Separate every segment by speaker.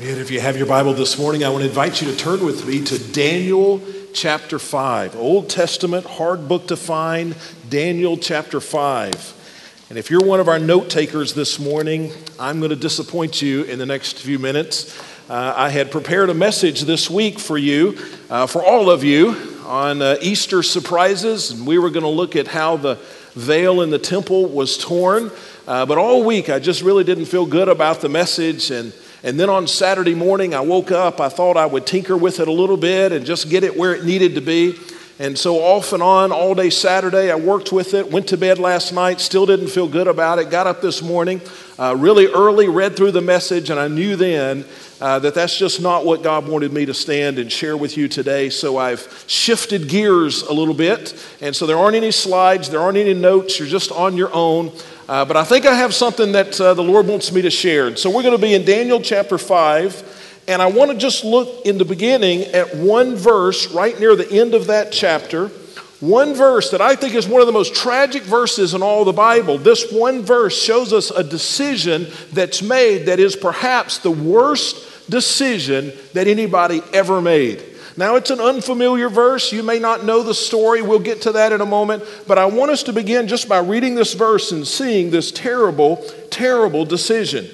Speaker 1: Amen. If you have your Bible this morning, I want to invite you to turn with me to Daniel chapter 5. Old Testament, hard book to find, Daniel chapter 5. And if you're one of our note takers this morning, I'm going to disappoint you in the next few minutes. Uh, I had prepared a message this week for you, uh, for all of you, on uh, Easter surprises, and we were going to look at how the veil in the temple was torn. Uh, but all week, I just really didn't feel good about the message, and and then on Saturday morning, I woke up. I thought I would tinker with it a little bit and just get it where it needed to be. And so, off and on, all day Saturday, I worked with it, went to bed last night, still didn't feel good about it, got up this morning uh, really early, read through the message, and I knew then uh, that that's just not what God wanted me to stand and share with you today. So, I've shifted gears a little bit. And so, there aren't any slides, there aren't any notes, you're just on your own. Uh, but I think I have something that uh, the Lord wants me to share. So we're going to be in Daniel chapter 5. And I want to just look in the beginning at one verse right near the end of that chapter. One verse that I think is one of the most tragic verses in all the Bible. This one verse shows us a decision that's made that is perhaps the worst decision that anybody ever made. Now, it's an unfamiliar verse. You may not know the story. We'll get to that in a moment. But I want us to begin just by reading this verse and seeing this terrible, terrible decision.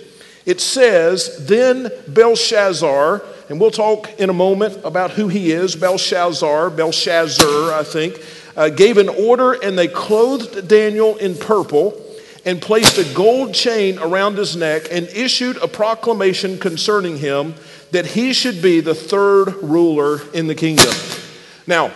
Speaker 1: It says, Then Belshazzar, and we'll talk in a moment about who he is Belshazzar, Belshazzar, I think, uh, gave an order and they clothed Daniel in purple and placed a gold chain around his neck and issued a proclamation concerning him that he should be the third ruler in the kingdom. Now,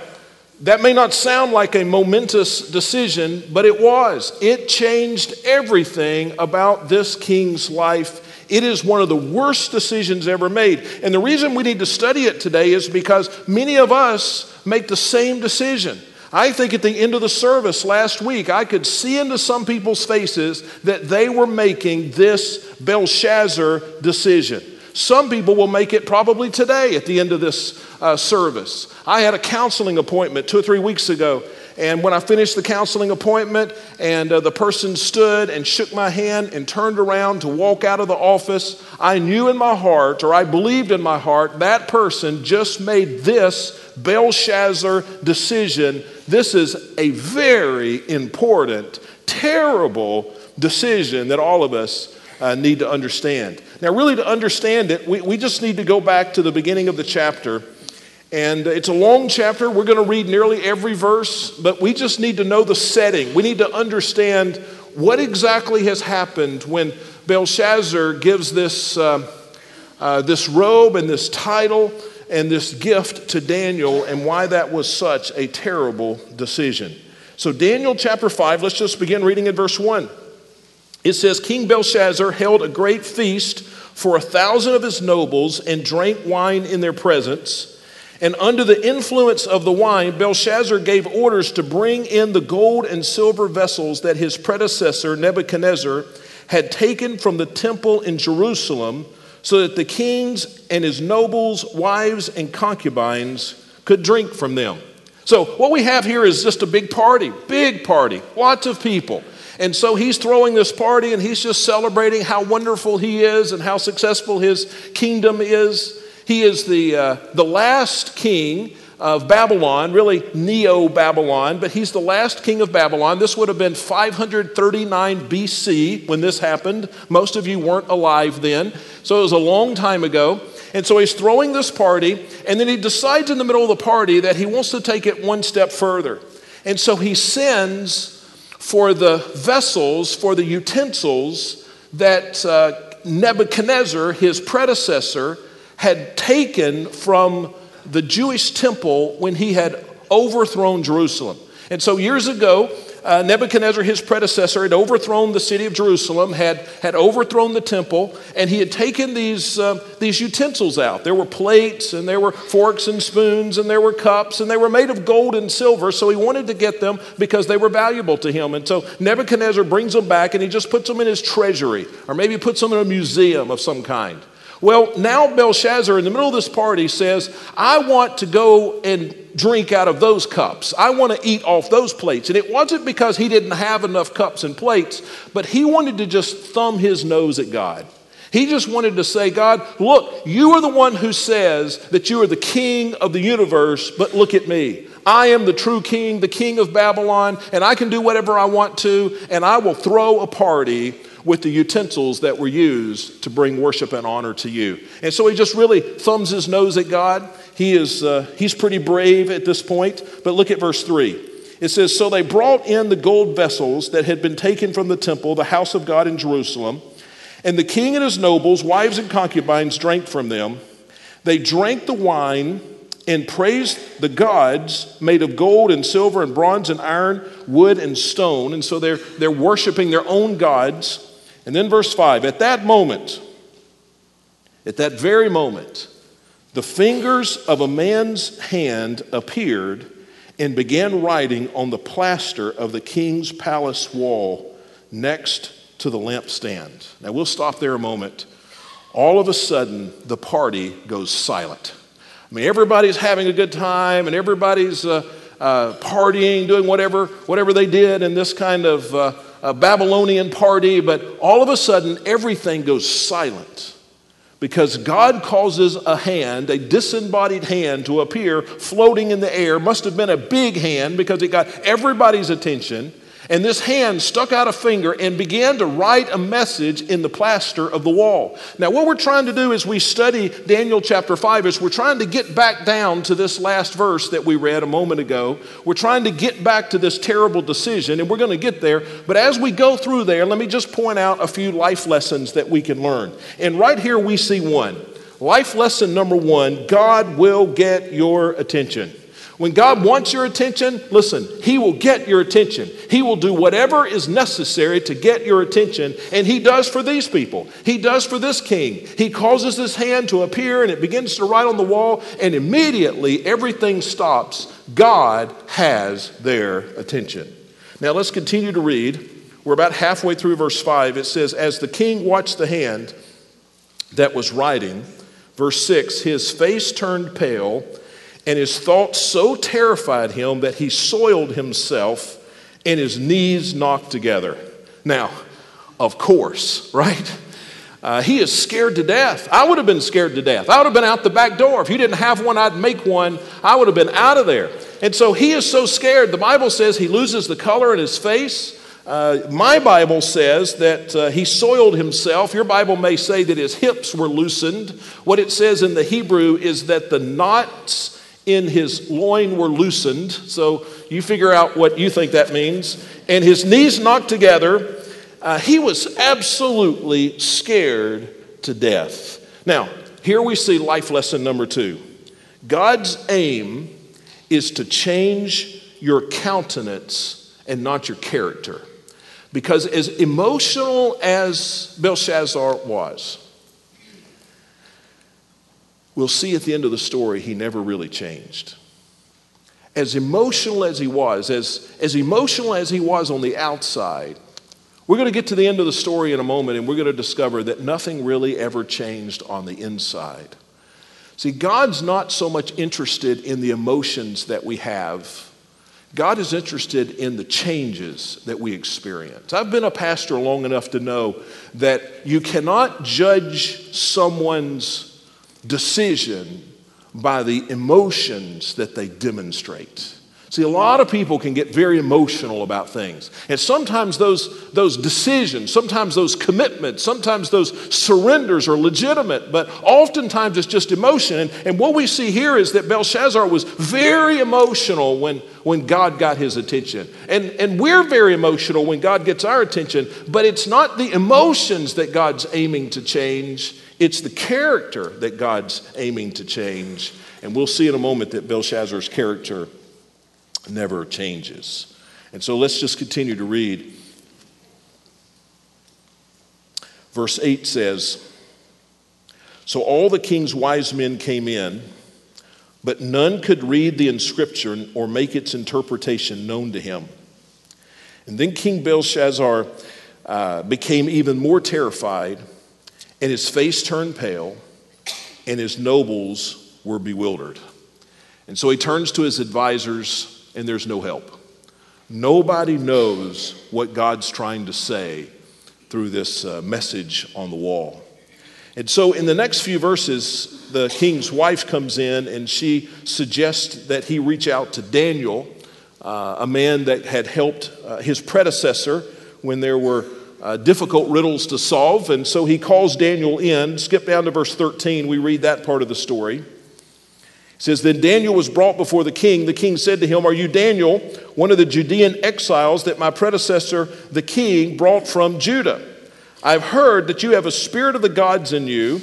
Speaker 1: that may not sound like a momentous decision, but it was. It changed everything about this king's life. It is one of the worst decisions ever made. And the reason we need to study it today is because many of us make the same decision. I think at the end of the service last week, I could see into some people's faces that they were making this Belshazzar decision. Some people will make it probably today at the end of this uh, service. I had a counseling appointment two or three weeks ago, and when I finished the counseling appointment, and uh, the person stood and shook my hand and turned around to walk out of the office, I knew in my heart, or I believed in my heart, that person just made this Belshazzar decision. This is a very important, terrible decision that all of us uh, need to understand. Now, really, to understand it, we, we just need to go back to the beginning of the chapter. And it's a long chapter. We're going to read nearly every verse, but we just need to know the setting. We need to understand what exactly has happened when Belshazzar gives this, uh, uh, this robe and this title and this gift to Daniel and why that was such a terrible decision. So, Daniel chapter 5, let's just begin reading in verse 1. It says King Belshazzar held a great feast for a thousand of his nobles and drank wine in their presence. And under the influence of the wine, Belshazzar gave orders to bring in the gold and silver vessels that his predecessor, Nebuchadnezzar, had taken from the temple in Jerusalem, so that the kings and his nobles, wives, and concubines could drink from them. So, what we have here is just a big party, big party, lots of people. And so he's throwing this party and he's just celebrating how wonderful he is and how successful his kingdom is. He is the, uh, the last king of Babylon, really Neo Babylon, but he's the last king of Babylon. This would have been 539 BC when this happened. Most of you weren't alive then, so it was a long time ago. And so he's throwing this party, and then he decides in the middle of the party that he wants to take it one step further. And so he sends for the vessels, for the utensils that uh, Nebuchadnezzar, his predecessor, had taken from the Jewish temple when he had overthrown Jerusalem. And so years ago, uh, Nebuchadnezzar, his predecessor, had overthrown the city of Jerusalem, had, had overthrown the temple, and he had taken these, uh, these utensils out. There were plates, and there were forks and spoons, and there were cups, and they were made of gold and silver, so he wanted to get them because they were valuable to him. And so Nebuchadnezzar brings them back, and he just puts them in his treasury, or maybe puts them in a museum of some kind. Well, now Belshazzar, in the middle of this party, says, I want to go and drink out of those cups. I want to eat off those plates. And it wasn't because he didn't have enough cups and plates, but he wanted to just thumb his nose at God. He just wanted to say, God, look, you are the one who says that you are the king of the universe, but look at me. I am the true king, the king of Babylon, and I can do whatever I want to, and I will throw a party with the utensils that were used to bring worship and honor to you. And so he just really thumbs his nose at God. He is, uh, he's pretty brave at this point. But look at verse 3. It says, So they brought in the gold vessels that had been taken from the temple, the house of God in Jerusalem and the king and his nobles, wives and concubines, drank from them. They drank the wine and praised the gods made of gold and silver and bronze and iron, wood and stone. And so they're, they're worshiping their own gods. And then verse 5 At that moment, at that very moment, the fingers of a man's hand appeared and began writing on the plaster of the king's palace wall next to the lampstand. Now we'll stop there a moment. All of a sudden, the party goes silent. I mean, everybody's having a good time and everybody's uh, uh, partying, doing whatever, whatever they did in this kind of uh, Babylonian party, but all of a sudden, everything goes silent because God causes a hand, a disembodied hand, to appear floating in the air. Must have been a big hand because it got everybody's attention. And this hand stuck out a finger and began to write a message in the plaster of the wall. Now, what we're trying to do as we study Daniel chapter 5 is we're trying to get back down to this last verse that we read a moment ago. We're trying to get back to this terrible decision, and we're going to get there. But as we go through there, let me just point out a few life lessons that we can learn. And right here we see one. Life lesson number one God will get your attention. When God wants your attention, listen, He will get your attention. He will do whatever is necessary to get your attention, and He does for these people. He does for this king. He causes His hand to appear, and it begins to write on the wall, and immediately everything stops. God has their attention. Now let's continue to read. We're about halfway through verse 5. It says, As the king watched the hand that was writing, verse 6, his face turned pale and his thoughts so terrified him that he soiled himself and his knees knocked together. Now, of course, right? Uh, he is scared to death. I would have been scared to death. I would have been out the back door. If you didn't have one, I'd make one. I would have been out of there. And so he is so scared. The Bible says he loses the color in his face. Uh, my Bible says that uh, he soiled himself. Your Bible may say that his hips were loosened. What it says in the Hebrew is that the knots in his loin were loosened. So you figure out what you think that means. And his knees knocked together. Uh, he was absolutely scared to death. Now, here we see life lesson number two God's aim is to change your countenance and not your character. Because as emotional as Belshazzar was, we'll see at the end of the story, he never really changed. As emotional as he was, as, as emotional as he was on the outside, we're going to get to the end of the story in a moment and we're going to discover that nothing really ever changed on the inside. See, God's not so much interested in the emotions that we have. God is interested in the changes that we experience. I've been a pastor long enough to know that you cannot judge someone's decision by the emotions that they demonstrate. See, a lot of people can get very emotional about things. And sometimes those, those decisions, sometimes those commitments, sometimes those surrenders are legitimate, but oftentimes it's just emotion. And, and what we see here is that Belshazzar was very emotional when, when God got his attention. And, and we're very emotional when God gets our attention, but it's not the emotions that God's aiming to change, it's the character that God's aiming to change. And we'll see in a moment that Belshazzar's character never changes. And so let's just continue to read. Verse 8 says So all the king's wise men came in, but none could read the inscription or make its interpretation known to him. And then King Belshazzar uh, became even more terrified and his face turned pale, and his nobles were bewildered. And so he turns to his advisors, and there's no help. Nobody knows what God's trying to say through this uh, message on the wall. And so, in the next few verses, the king's wife comes in and she suggests that he reach out to Daniel, uh, a man that had helped uh, his predecessor when there were uh, difficult riddles to solve. And so he calls Daniel in. Skip down to verse 13, we read that part of the story. Says, Then Daniel was brought before the king. The king said to him, Are you Daniel, one of the Judean exiles that my predecessor, the king, brought from Judah? I've heard that you have a spirit of the gods in you,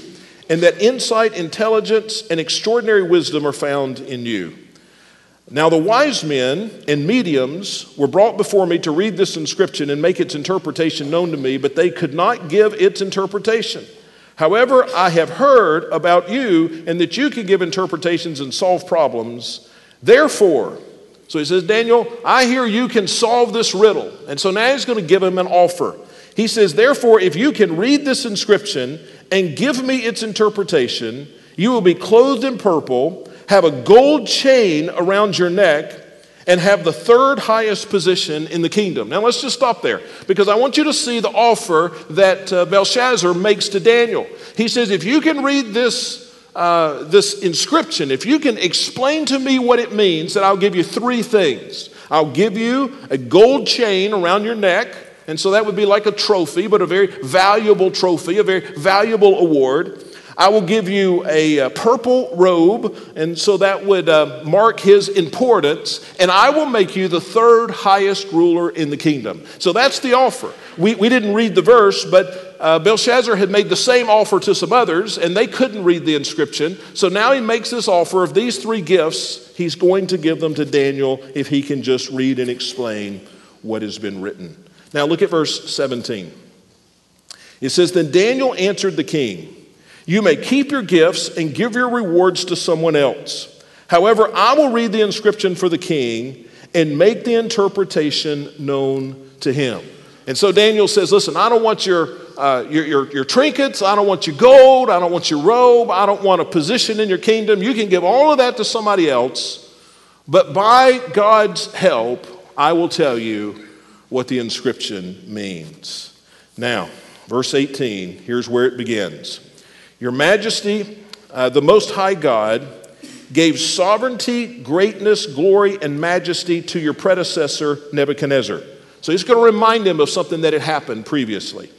Speaker 1: and that insight, intelligence, and extraordinary wisdom are found in you. Now, the wise men and mediums were brought before me to read this inscription and make its interpretation known to me, but they could not give its interpretation. However, I have heard about you and that you can give interpretations and solve problems. Therefore, so he says, Daniel, I hear you can solve this riddle. And so now he's going to give him an offer. He says, Therefore, if you can read this inscription and give me its interpretation, you will be clothed in purple, have a gold chain around your neck, and have the third highest position in the kingdom. Now, let's just stop there because I want you to see the offer that uh, Belshazzar makes to Daniel. He says, If you can read this. Uh, this inscription, if you can explain to me what it means, then I'll give you three things. I'll give you a gold chain around your neck, and so that would be like a trophy, but a very valuable trophy, a very valuable award. I will give you a, a purple robe, and so that would uh, mark his importance, and I will make you the third highest ruler in the kingdom. So that's the offer. We, we didn't read the verse, but uh, Belshazzar had made the same offer to some others, and they couldn't read the inscription. So now he makes this offer of these three gifts. He's going to give them to Daniel if he can just read and explain what has been written. Now look at verse 17. It says, Then Daniel answered the king, You may keep your gifts and give your rewards to someone else. However, I will read the inscription for the king and make the interpretation known to him. And so Daniel says, Listen, I don't want your, uh, your, your, your, trinkets. I don't want your gold. I don't want your robe. I don't want a position in your kingdom. You can give all of that to somebody else. But by God's help, I will tell you what the inscription means. Now, verse 18, here's where it begins. Your Majesty, uh, the Most High God, gave sovereignty, greatness, glory, and majesty to your predecessor, Nebuchadnezzar. So he's going to remind him of something that had happened previously.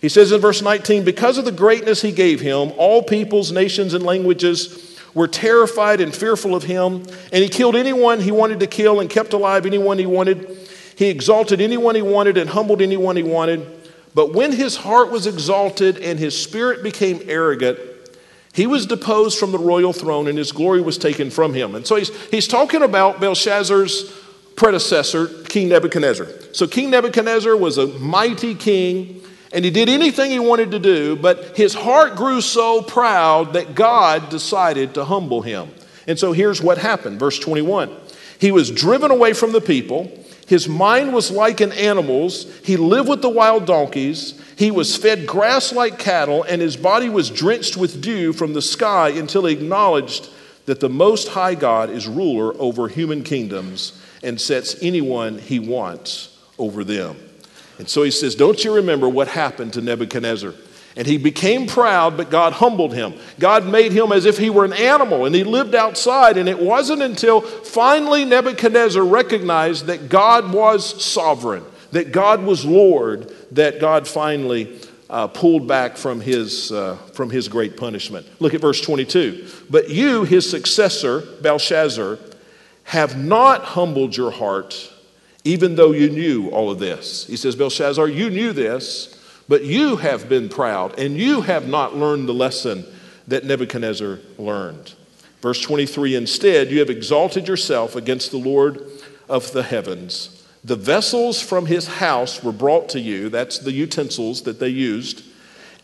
Speaker 1: He says in verse 19, Because of the greatness he gave him, all peoples, nations, and languages were terrified and fearful of him, and he killed anyone he wanted to kill and kept alive anyone he wanted. He exalted anyone he wanted and humbled anyone he wanted. But when his heart was exalted and his spirit became arrogant, he was deposed from the royal throne and his glory was taken from him. And so he's, he's talking about Belshazzar's predecessor, King Nebuchadnezzar. So King Nebuchadnezzar was a mighty king and he did anything he wanted to do, but his heart grew so proud that God decided to humble him. And so here's what happened. Verse 21 He was driven away from the people. His mind was like an animal's. He lived with the wild donkeys. He was fed grass like cattle, and his body was drenched with dew from the sky until he acknowledged that the Most High God is ruler over human kingdoms and sets anyone he wants over them. And so he says, Don't you remember what happened to Nebuchadnezzar? And he became proud, but God humbled him. God made him as if he were an animal, and he lived outside. And it wasn't until finally Nebuchadnezzar recognized that God was sovereign, that God was Lord, that God finally uh, pulled back from his, uh, from his great punishment. Look at verse 22. But you, his successor, Belshazzar, have not humbled your heart, even though you knew all of this. He says, Belshazzar, you knew this but you have been proud, and you have not learned the lesson that Nebuchadnezzar learned. Verse 23 Instead, you have exalted yourself against the Lord of the heavens. The vessels from his house were brought to you, that's the utensils that they used.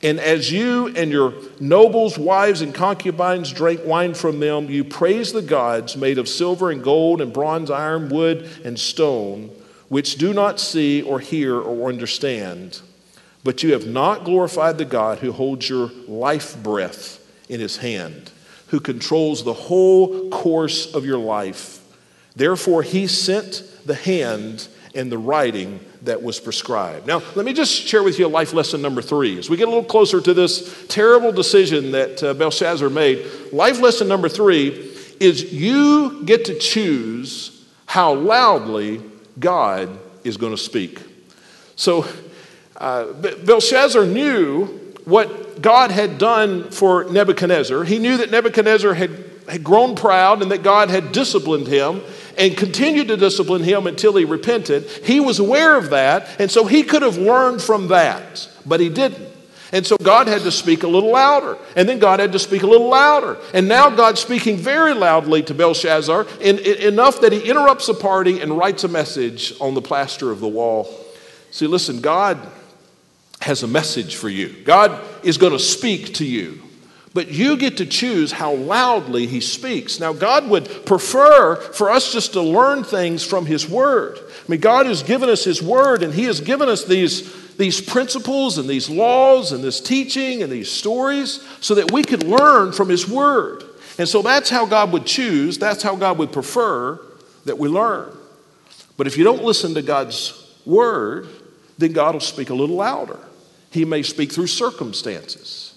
Speaker 1: And as you and your nobles, wives, and concubines drank wine from them, you praised the gods made of silver and gold and bronze, iron, wood, and stone, which do not see or hear or understand. But you have not glorified the God who holds your life breath in his hand, who controls the whole course of your life. Therefore, he sent the hand and the writing that was prescribed. Now, let me just share with you a life lesson number three. As we get a little closer to this terrible decision that uh, Belshazzar made, life lesson number three is you get to choose how loudly God is going to speak. So, uh, Belshazzar knew what God had done for Nebuchadnezzar. He knew that Nebuchadnezzar had, had grown proud and that God had disciplined him and continued to discipline him until he repented. He was aware of that, and so he could have learned from that, but he didn't. And so God had to speak a little louder. And then God had to speak a little louder. And now God's speaking very loudly to Belshazzar, in, in, enough that he interrupts the party and writes a message on the plaster of the wall. See, listen, God has a message for you. God is going to speak to you. But you get to choose how loudly he speaks. Now, God would prefer for us just to learn things from his word. I mean, God has given us his word, and he has given us these, these principles and these laws and this teaching and these stories so that we could learn from his word. And so that's how God would choose, that's how God would prefer that we learn. But if you don't listen to God's word, then God will speak a little louder. He may speak through circumstances.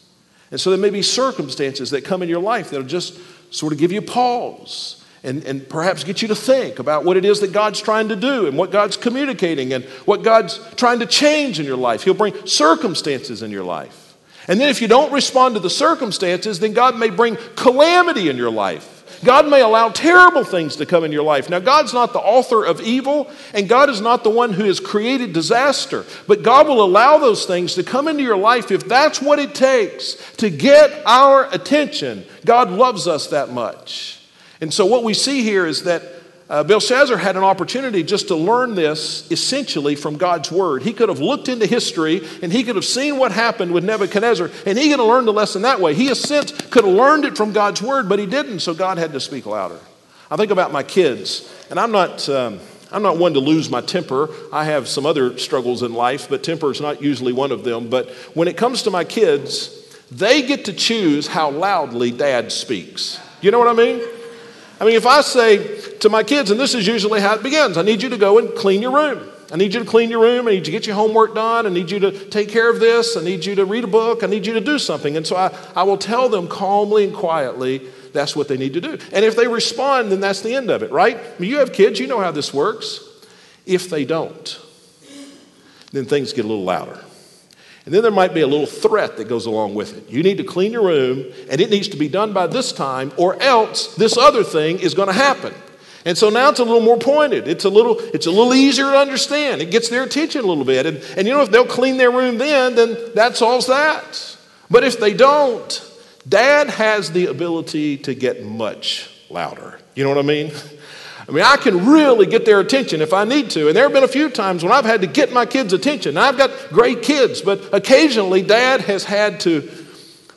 Speaker 1: And so there may be circumstances that come in your life that'll just sort of give you pause and, and perhaps get you to think about what it is that God's trying to do and what God's communicating and what God's trying to change in your life. He'll bring circumstances in your life. And then if you don't respond to the circumstances, then God may bring calamity in your life. God may allow terrible things to come in your life. Now, God's not the author of evil, and God is not the one who has created disaster, but God will allow those things to come into your life if that's what it takes to get our attention. God loves us that much. And so, what we see here is that uh, Belshazzar had an opportunity just to learn this essentially from God's word. He could have looked into history and he could have seen what happened with Nebuchadnezzar and he could have learned the lesson that way. He, has since could have learned it from God's word, but he didn't, so God had to speak louder. I think about my kids, and I'm not. Um, I'm not one to lose my temper. I have some other struggles in life, but temper is not usually one of them. But when it comes to my kids, they get to choose how loudly dad speaks. You know what I mean? I mean, if I say to my kids, and this is usually how it begins I need you to go and clean your room. I need you to clean your room. I need you to get your homework done. I need you to take care of this. I need you to read a book. I need you to do something. And so I, I will tell them calmly and quietly that's what they need to do. And if they respond, then that's the end of it, right? I mean, you have kids, you know how this works. If they don't, then things get a little louder. And then there might be a little threat that goes along with it. You need to clean your room, and it needs to be done by this time, or else this other thing is going to happen. And so now it's a little more pointed. It's a little, it's a little easier to understand. It gets their attention a little bit. And, and you know, if they'll clean their room then, then that solves that. But if they don't, dad has the ability to get much louder. You know what I mean? I mean, I can really get their attention if I need to. And there have been a few times when I've had to get my kids' attention. Now, I've got great kids, but occasionally dad has had to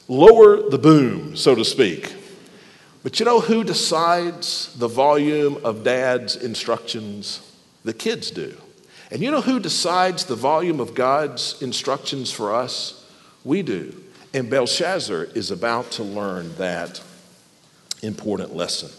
Speaker 1: lower the boom, so to speak. But you know who decides the volume of dad's instructions? The kids do. And you know who decides the volume of God's instructions for us? We do. And Belshazzar is about to learn that important lesson.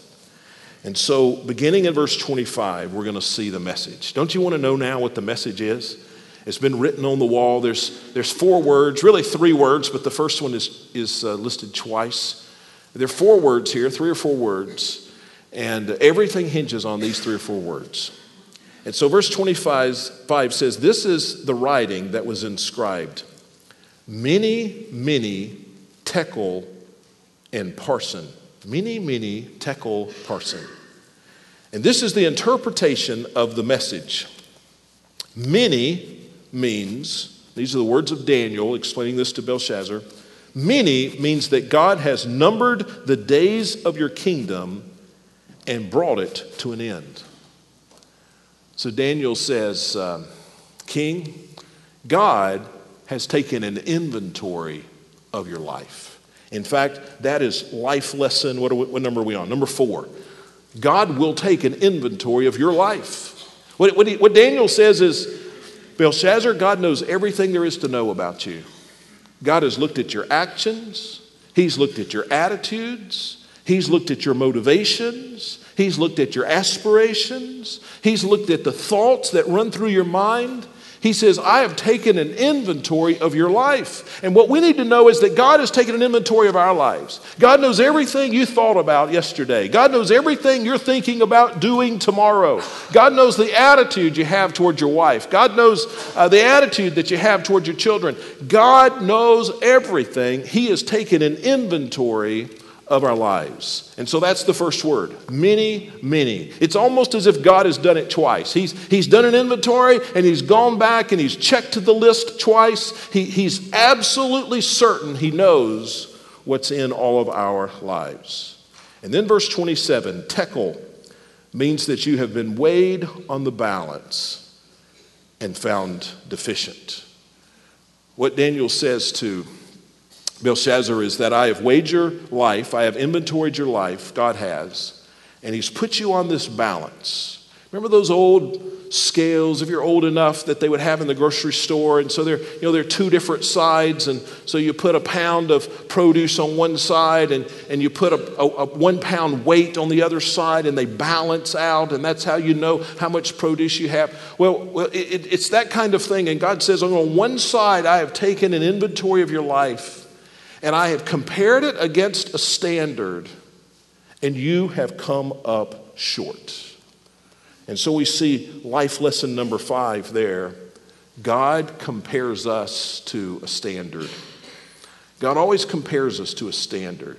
Speaker 1: And so, beginning in verse 25, we're going to see the message. Don't you want to know now what the message is? It's been written on the wall. There's, there's four words, really three words, but the first one is, is uh, listed twice. There are four words here, three or four words, and everything hinges on these three or four words. And so, verse 25 says, This is the writing that was inscribed many, mene, tekel, and parsin. Mene, mene, tekel, parsin. And this is the interpretation of the message. Mene means, these are the words of Daniel explaining this to Belshazzar. Mene means that God has numbered the days of your kingdom and brought it to an end. So Daniel says, uh, King, God has taken an inventory of your life. In fact, that is life lesson. What, we, what number are we on? Number four. God will take an inventory of your life. What, what, he, what Daniel says is, Belshazzar, God knows everything there is to know about you. God has looked at your actions, He's looked at your attitudes, He's looked at your motivations. He's looked at your aspirations. He's looked at the thoughts that run through your mind. He says, I have taken an inventory of your life. And what we need to know is that God has taken an inventory of our lives. God knows everything you thought about yesterday. God knows everything you're thinking about doing tomorrow. God knows the attitude you have toward your wife. God knows uh, the attitude that you have toward your children. God knows everything. He has taken an inventory of our lives. And so that's the first word mene, mene. It's almost as if God has done it twice. He's, he's done an inventory and he's gone back and he's checked the list twice. He, he's absolutely certain he knows what's in all of our lives. And then verse 27 tekel means that you have been weighed on the balance and found deficient. What Daniel says to Belshazzar is that I have weighed your life, I have inventoried your life, God has, and He's put you on this balance. Remember those old scales, if you're old enough, that they would have in the grocery store? And so they're, you know, they're two different sides. And so you put a pound of produce on one side and, and you put a, a, a one pound weight on the other side and they balance out. And that's how you know how much produce you have. Well, well it, it's that kind of thing. And God says, on one side, I have taken an inventory of your life and I have compared it against a standard, and you have come up short. And so we see life lesson number five there. God compares us to a standard. God always compares us to a standard.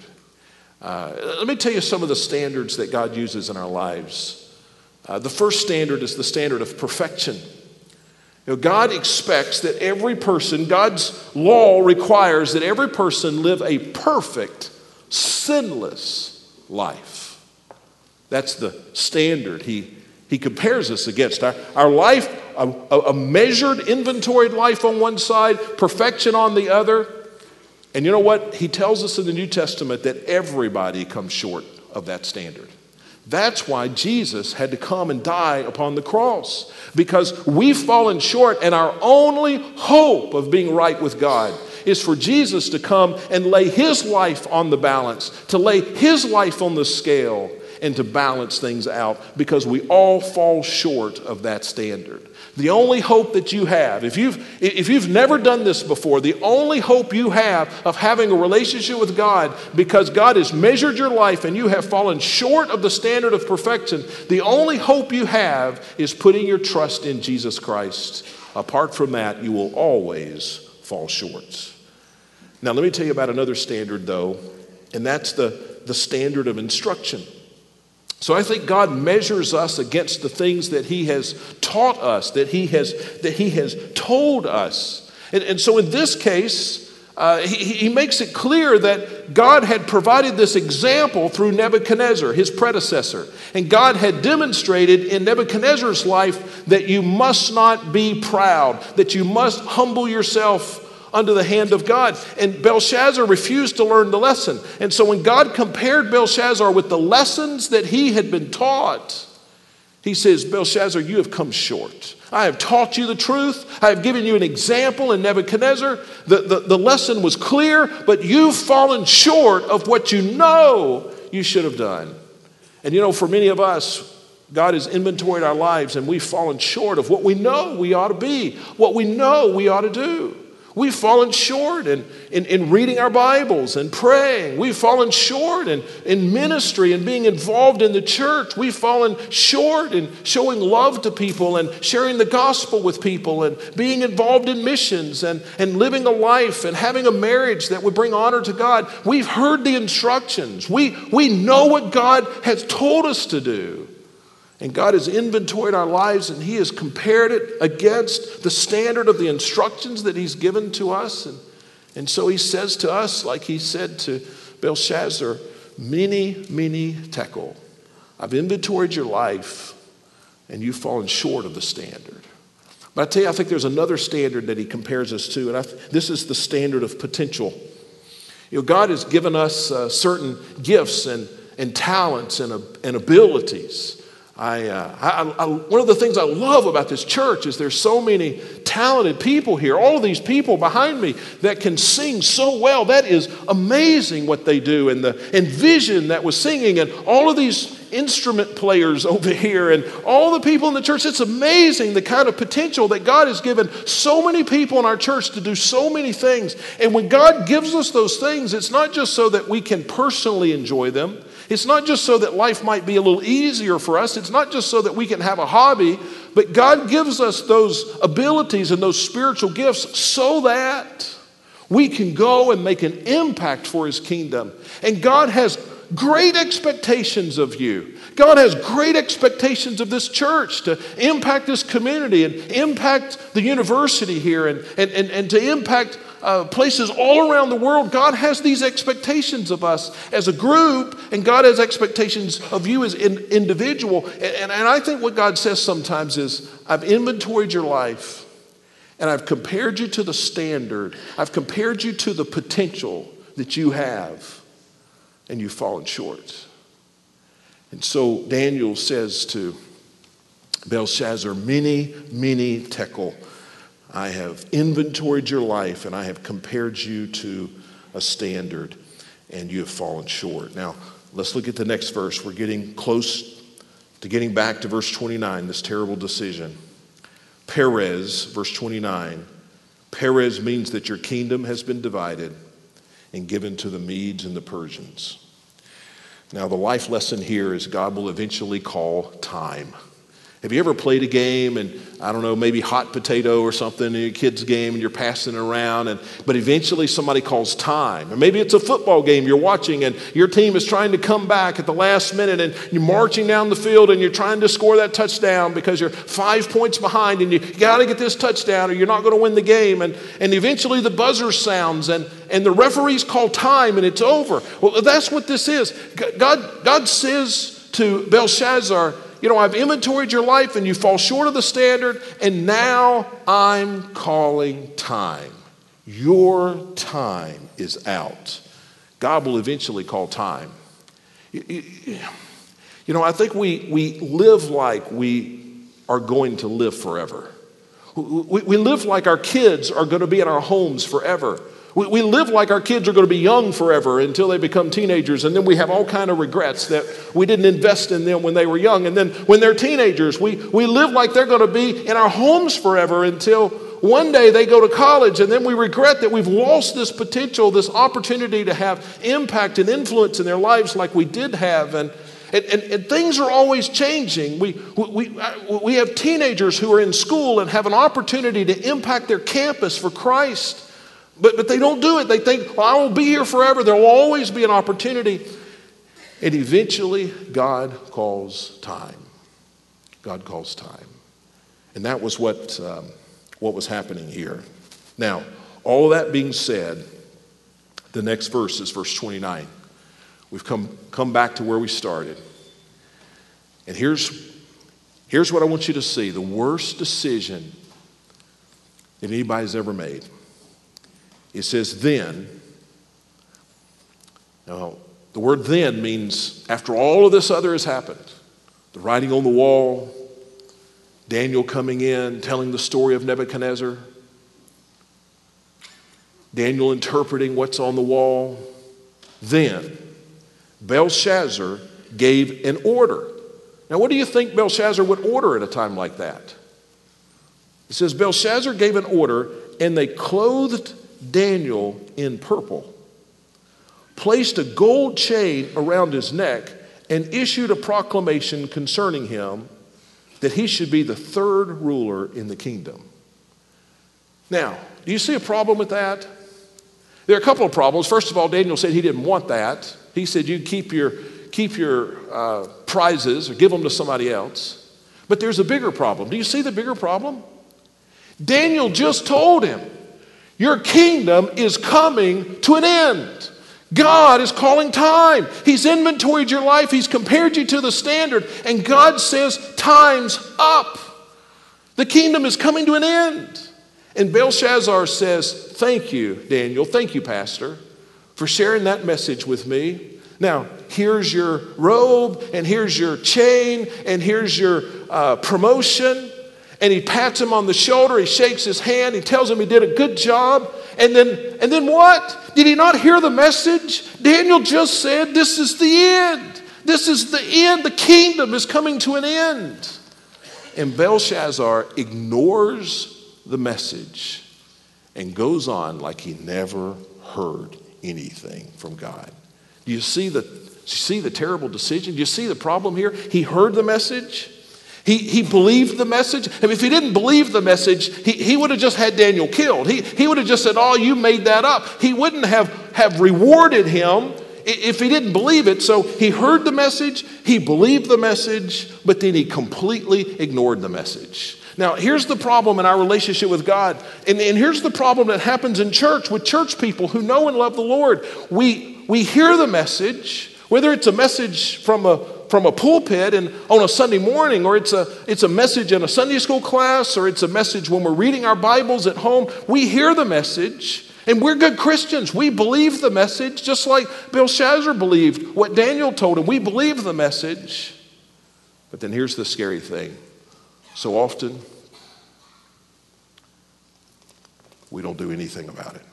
Speaker 1: Uh, let me tell you some of the standards that God uses in our lives. Uh, the first standard is the standard of perfection. You know, God expects that every person, God's law requires that every person live a perfect, sinless life. That's the standard he, he compares us against. Our, our life, a, a measured, inventoried life on one side, perfection on the other. And you know what? He tells us in the New Testament that everybody comes short of that standard. That's why Jesus had to come and die upon the cross, because we've fallen short, and our only hope of being right with God is for Jesus to come and lay his life on the balance, to lay his life on the scale, and to balance things out, because we all fall short of that standard. The only hope that you have, if you've, if you've never done this before, the only hope you have of having a relationship with God because God has measured your life and you have fallen short of the standard of perfection, the only hope you have is putting your trust in Jesus Christ. Apart from that, you will always fall short. Now, let me tell you about another standard, though, and that's the, the standard of instruction. So I think God measures us against the things that He has taught us, that He has, that he has told us. And, and so in this case, uh, he, he makes it clear that God had provided this example through Nebuchadnezzar, his predecessor. And God had demonstrated in Nebuchadnezzar's life that you must not be proud, that you must humble yourself under the hand of God. And Belshazzar refused to learn the lesson. And so when God compared Belshazzar with the lessons that he had been taught, he says, Belshazzar, you have come short. I have taught you the truth. I have given you an example in Nebuchadnezzar. The, the, the lesson was clear, but you've fallen short of what you know you should have done. And you know, for many of us, God has inventoried our lives and we've fallen short of what we know we ought to be, what we know we ought to do. We've fallen short in, in, in, reading our Bibles and praying. We've fallen short in, in ministry and being involved in the church. We've fallen short in showing love to people and sharing the gospel with people and being involved in missions and, and living a life and having a marriage that would bring honor to God. We've heard the instructions. We, we know what God has told us to do. And God has inventoried our lives and He has compared it against the standard of the instructions that He's given to us. And, and so He says to us, like He said to Belshazzar, mene, mene tekel. I've inventoried your life and you've fallen short of the standard. But I tell you, I think there's another standard that He compares us to, and I, this is the standard of potential. You know, God has given us uh, certain gifts and, and talents and, uh, and abilities. I, uh, I, I, one of the things I love about this church is there's so many talented people here. All of these people behind me that can sing so well. That is amazing what they do. And the and Vision that was singing, and all of these instrument players over here, and all the people in the church. It's amazing the kind of potential that God has given so many people in our church to do so many things. And when God gives us those things, it's not just so that we can personally enjoy them. It's not just so that life might be a little easier for us. It's not just so that we can have a hobby, but God gives us those abilities and those spiritual gifts so that we can go and make an impact for His kingdom. And God has great expectations of you. God has great expectations of this church to impact this community and impact the university here and, and, and, and to impact uh, places all around the world, God has these expectations of us as a group, and God has expectations of you as an individual. And, and, and I think what God says sometimes is, I've inventoried your life, and I've compared you to the standard, I've compared you to the potential that you have, and you've fallen short. And so Daniel says to Belshazzar, Mene, mene tekel. I have inventoried your life and I have compared you to a standard, and you have fallen short. Now, let's look at the next verse. We're getting close to getting back to verse 29, this terrible decision. Peres, verse 29. Peres means that your kingdom has been divided and given to the Medes and the Persians. Now, the life lesson here is God will eventually call time. Have you ever played a game and I don't know, maybe hot potato or something in your kid's game and you're passing around and but eventually somebody calls time. Or maybe it's a football game you're watching and your team is trying to come back at the last minute and you're marching down the field and you're trying to score that touchdown because you're five points behind and you gotta get this touchdown or you're not gonna win the game. And, and eventually the buzzer sounds and, and the referees call time and it's over. Well, that's what this is. God, God says to Belshazzar, you know, I've inventoried your life and you fall short of the standard, and now I'm calling time. Your time is out. God will eventually call time. You know, I think we, we live like we are going to live forever. We, we live like our kids are going to be in our homes forever. We, we live like our kids are going to be young forever until they become teenagers, and then we have all kind of regrets that we didn't invest in them when they were young. And then when they're teenagers, we, we live like they're going to be in our homes forever until one day they go to college, and then we regret that we've lost this potential, this opportunity to have impact and influence in their lives like we did have. And, and, and, and, things are always changing. We, we, we uh, have teenagers who are in school and have an opportunity to impact their campus for Christ. But, but they don't do it. They think, well, I will be here forever. There will always be an opportunity. And eventually, God calls time. God calls time. And that was what, um, what was happening here. Now, all that being said, the next verse is verse 29. We've come, come back to where we started. And here's, here's what I want you to see the worst decision that anybody's ever made. It says, then. Now, the word then means after all of this other has happened the writing on the wall, Daniel coming in, telling the story of Nebuchadnezzar, Daniel interpreting what's on the wall. Then Belshazzar gave an order. Now, what do you think Belshazzar would order at a time like that? It says Belshazzar gave an order, and they clothed Daniel in purple, placed a gold chain around his neck, and issued a proclamation concerning him that he should be the third ruler in the kingdom. Now, do you see a problem with that? There are a couple of problems. First of all, Daniel said he didn't want that. He said you keep your, keep your uh, prizes or give them to somebody else. But there's a bigger problem. Do you see the bigger problem? Daniel just told him your kingdom is coming to an end. God is calling time. He's inventoried your life, He's compared you to the standard, and God says, Time's up. The kingdom is coming to an end. And Belshazzar says, Thank you, Daniel. Thank you, Pastor, for sharing that message with me. Now, here's your robe, and here's your chain, and here's your uh, promotion. And he pats him on the shoulder, he shakes his hand, he tells him he did a good job. And then, and then what? Did he not hear the message? Daniel just said, This is the end. This is the end. The kingdom is coming to an end. And Belshazzar ignores the message and goes on like he never heard anything from God. Do you see the, see the terrible decision? Do you see the problem here? He heard the message. He, he believed the message. I mean, if he didn't believe the message, he, he would have just had Daniel killed. He, he would have just said, Oh, you made that up. He wouldn't have, have rewarded him if he didn't believe it. So he heard the message, he believed the message, but then he completely ignored the message. Now, here's the problem in our relationship with God. And, and here's the problem that happens in church with church people who know and love the Lord. We, we hear the message, whether it's a message from a, from a pulpit and on a Sunday morning, or it's a, it's a message in a Sunday school class, or it's a message when we're reading our Bibles at home. We hear the message, and we're good Christians. We believe the message, just like Bill Belshazzar believed what Daniel told him. We believe the message. But then here's the scary thing so often, we don't do anything about it.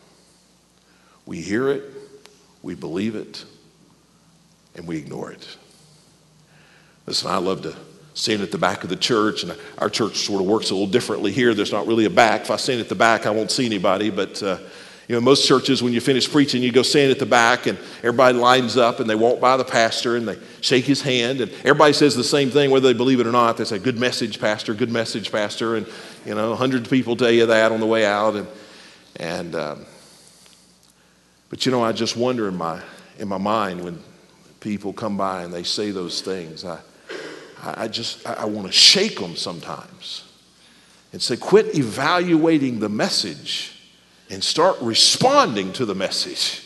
Speaker 1: We hear it, we believe it, and we ignore it. Listen, I love to stand at the back of the church, and our church sort of works a little differently here. There's not really a back. If I stand at the back, I won't see anybody, but uh, you know, most churches, when you finish preaching, you go stand at the back and everybody lines up and they walk by the pastor and they shake his hand. And everybody says the same thing, whether they believe it or not. They say, Good message, Pastor, good message, Pastor. And, you know, hundreds of people tell you that on the way out. And, and um, but, you know, I just wonder in my, in my mind when people come by and they say those things, I, I just, I want to shake them sometimes and say, Quit evaluating the message and start responding to the message.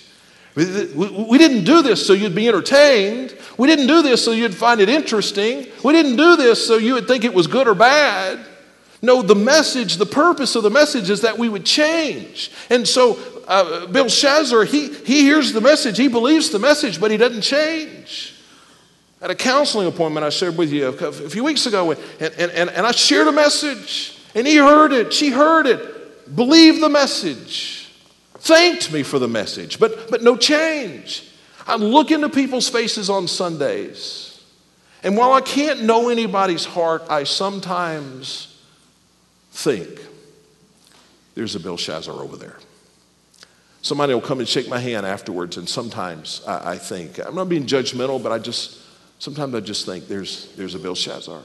Speaker 1: We didn't do this so you'd be entertained. We didn't do this so you'd find it interesting. We didn't do this so you would think it was good or bad. No, the message, the purpose of the message is that we would change. And so uh, Belshazzar, he, he hears the message, he believes the message, but he doesn't change. At a counseling appointment I shared with you a few weeks ago, and, and, and, and I shared a message, and he heard it, she heard it, believed the message, thanked me for the message, but, but no change. I look into people's faces on Sundays, and while I can't know anybody's heart, I sometimes think there's a Belshazzar over there. Somebody will come and shake my hand afterwards, and sometimes I, I think, I'm not being judgmental, but I just, sometimes I just think there's, there's a Belshazzar.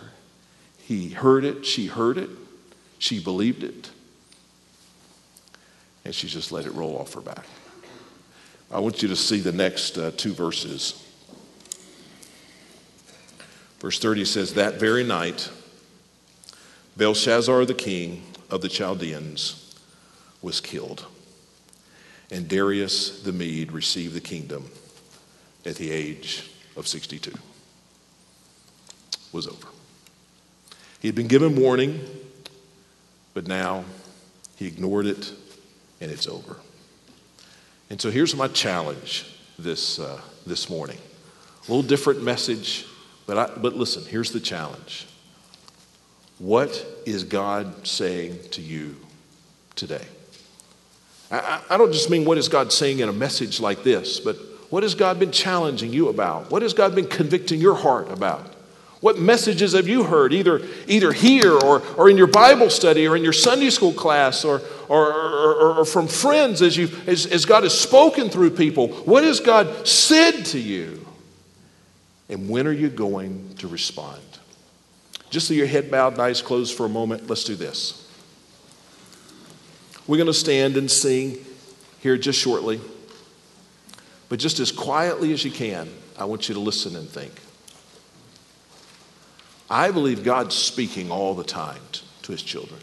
Speaker 1: He heard it, she heard it, she believed it, and she just let it roll off her back. I want you to see the next uh, two verses. Verse 30 says, That very night, Belshazzar the king of the Chaldeans was killed, and Darius the Mede received the kingdom at the age of 62. Was over. He had been given warning, but now he ignored it and it's over. And so here's my challenge this, uh, this morning. A little different message, but, I, but listen, here's the challenge. What is God saying to you today? I, I don't just mean what is God saying in a message like this, but what has God been challenging you about? What has God been convicting your heart about? What messages have you heard, either, either here or, or in your Bible study or in your Sunday school class or, or, or, or from friends as, you, as, as God has spoken through people? What has God said to you? And when are you going to respond? Just so your head bowed and eyes closed for a moment, let's do this. We're going to stand and sing here just shortly. But just as quietly as you can, I want you to listen and think. I believe God's speaking all the time to his children.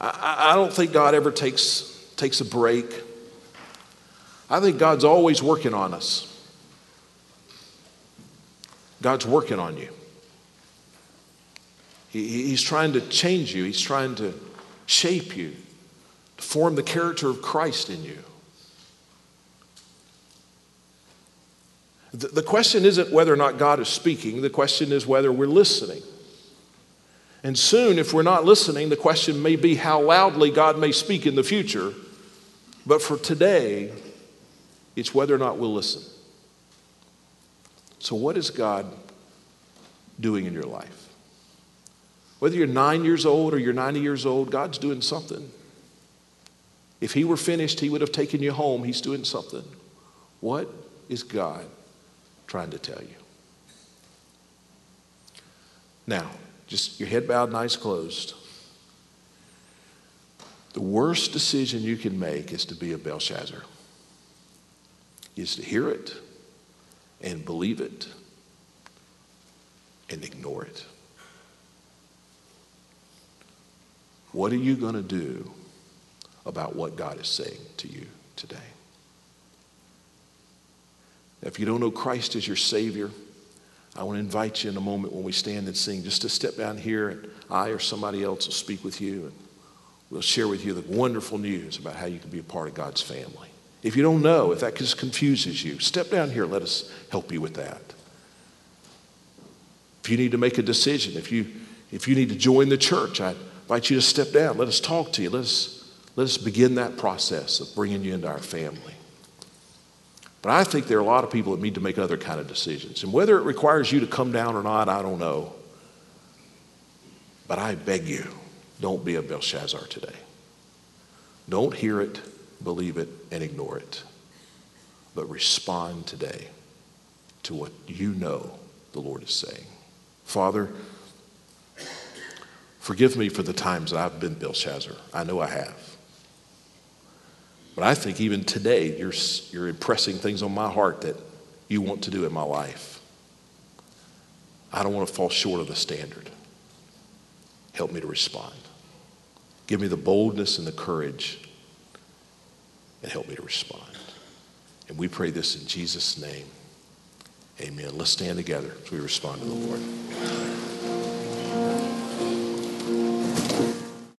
Speaker 1: I, I don't think God ever takes, takes a break. I think God's always working on us. God's working on you. He, he's trying to change you, He's trying to shape you, to form the character of Christ in you. The, question isn't whether or not God is speaking, the question is whether we're listening. And soon, if we're not listening, the question may be how loudly God may speak in the future. But for today, it's whether or not we'll listen. So, what is God doing in your life? Whether you're nine years old or you're 90 years old, God's doing something. If He were finished, He would have taken you home. He's doing something. What is God trying to tell you? Now, just your head bowed and eyes closed. The worst decision you can make is to be a Belshazzar, is to hear it and believe it and ignore it. What are you going to do about what God is saying to you today? If you don't know Christ as your Savior, I want to invite you in a moment when we stand and sing just to step down here and I or somebody else will speak with you and we'll share with you the wonderful news about how you can be a part of God's family. If you don't know, if that just confuses you, step down here. Let us help you with that. If you need to make a decision, if you, if you need to join the church, I invite you to step down. Let us talk to you. Let us, let us begin that process of bringing you into our family. But I think there are a lot of people that need to make other kind of decisions. And whether it requires you to come down or not, I don't know. But I beg you, don't be a Belshazzar today. Don't hear it believe it, and ignore it. But respond today to what you know the Lord is saying. Father, forgive me for the times that I've been Belshazzar. I know I have. But I think even today, you're, you're impressing things on my heart that you want to do in my life. I don't want to fall short of the standard. Help me to respond. Give me the boldness and the courage and help me to respond. And we pray this in Jesus' name. Amen. Let's stand together as we respond to the Lord.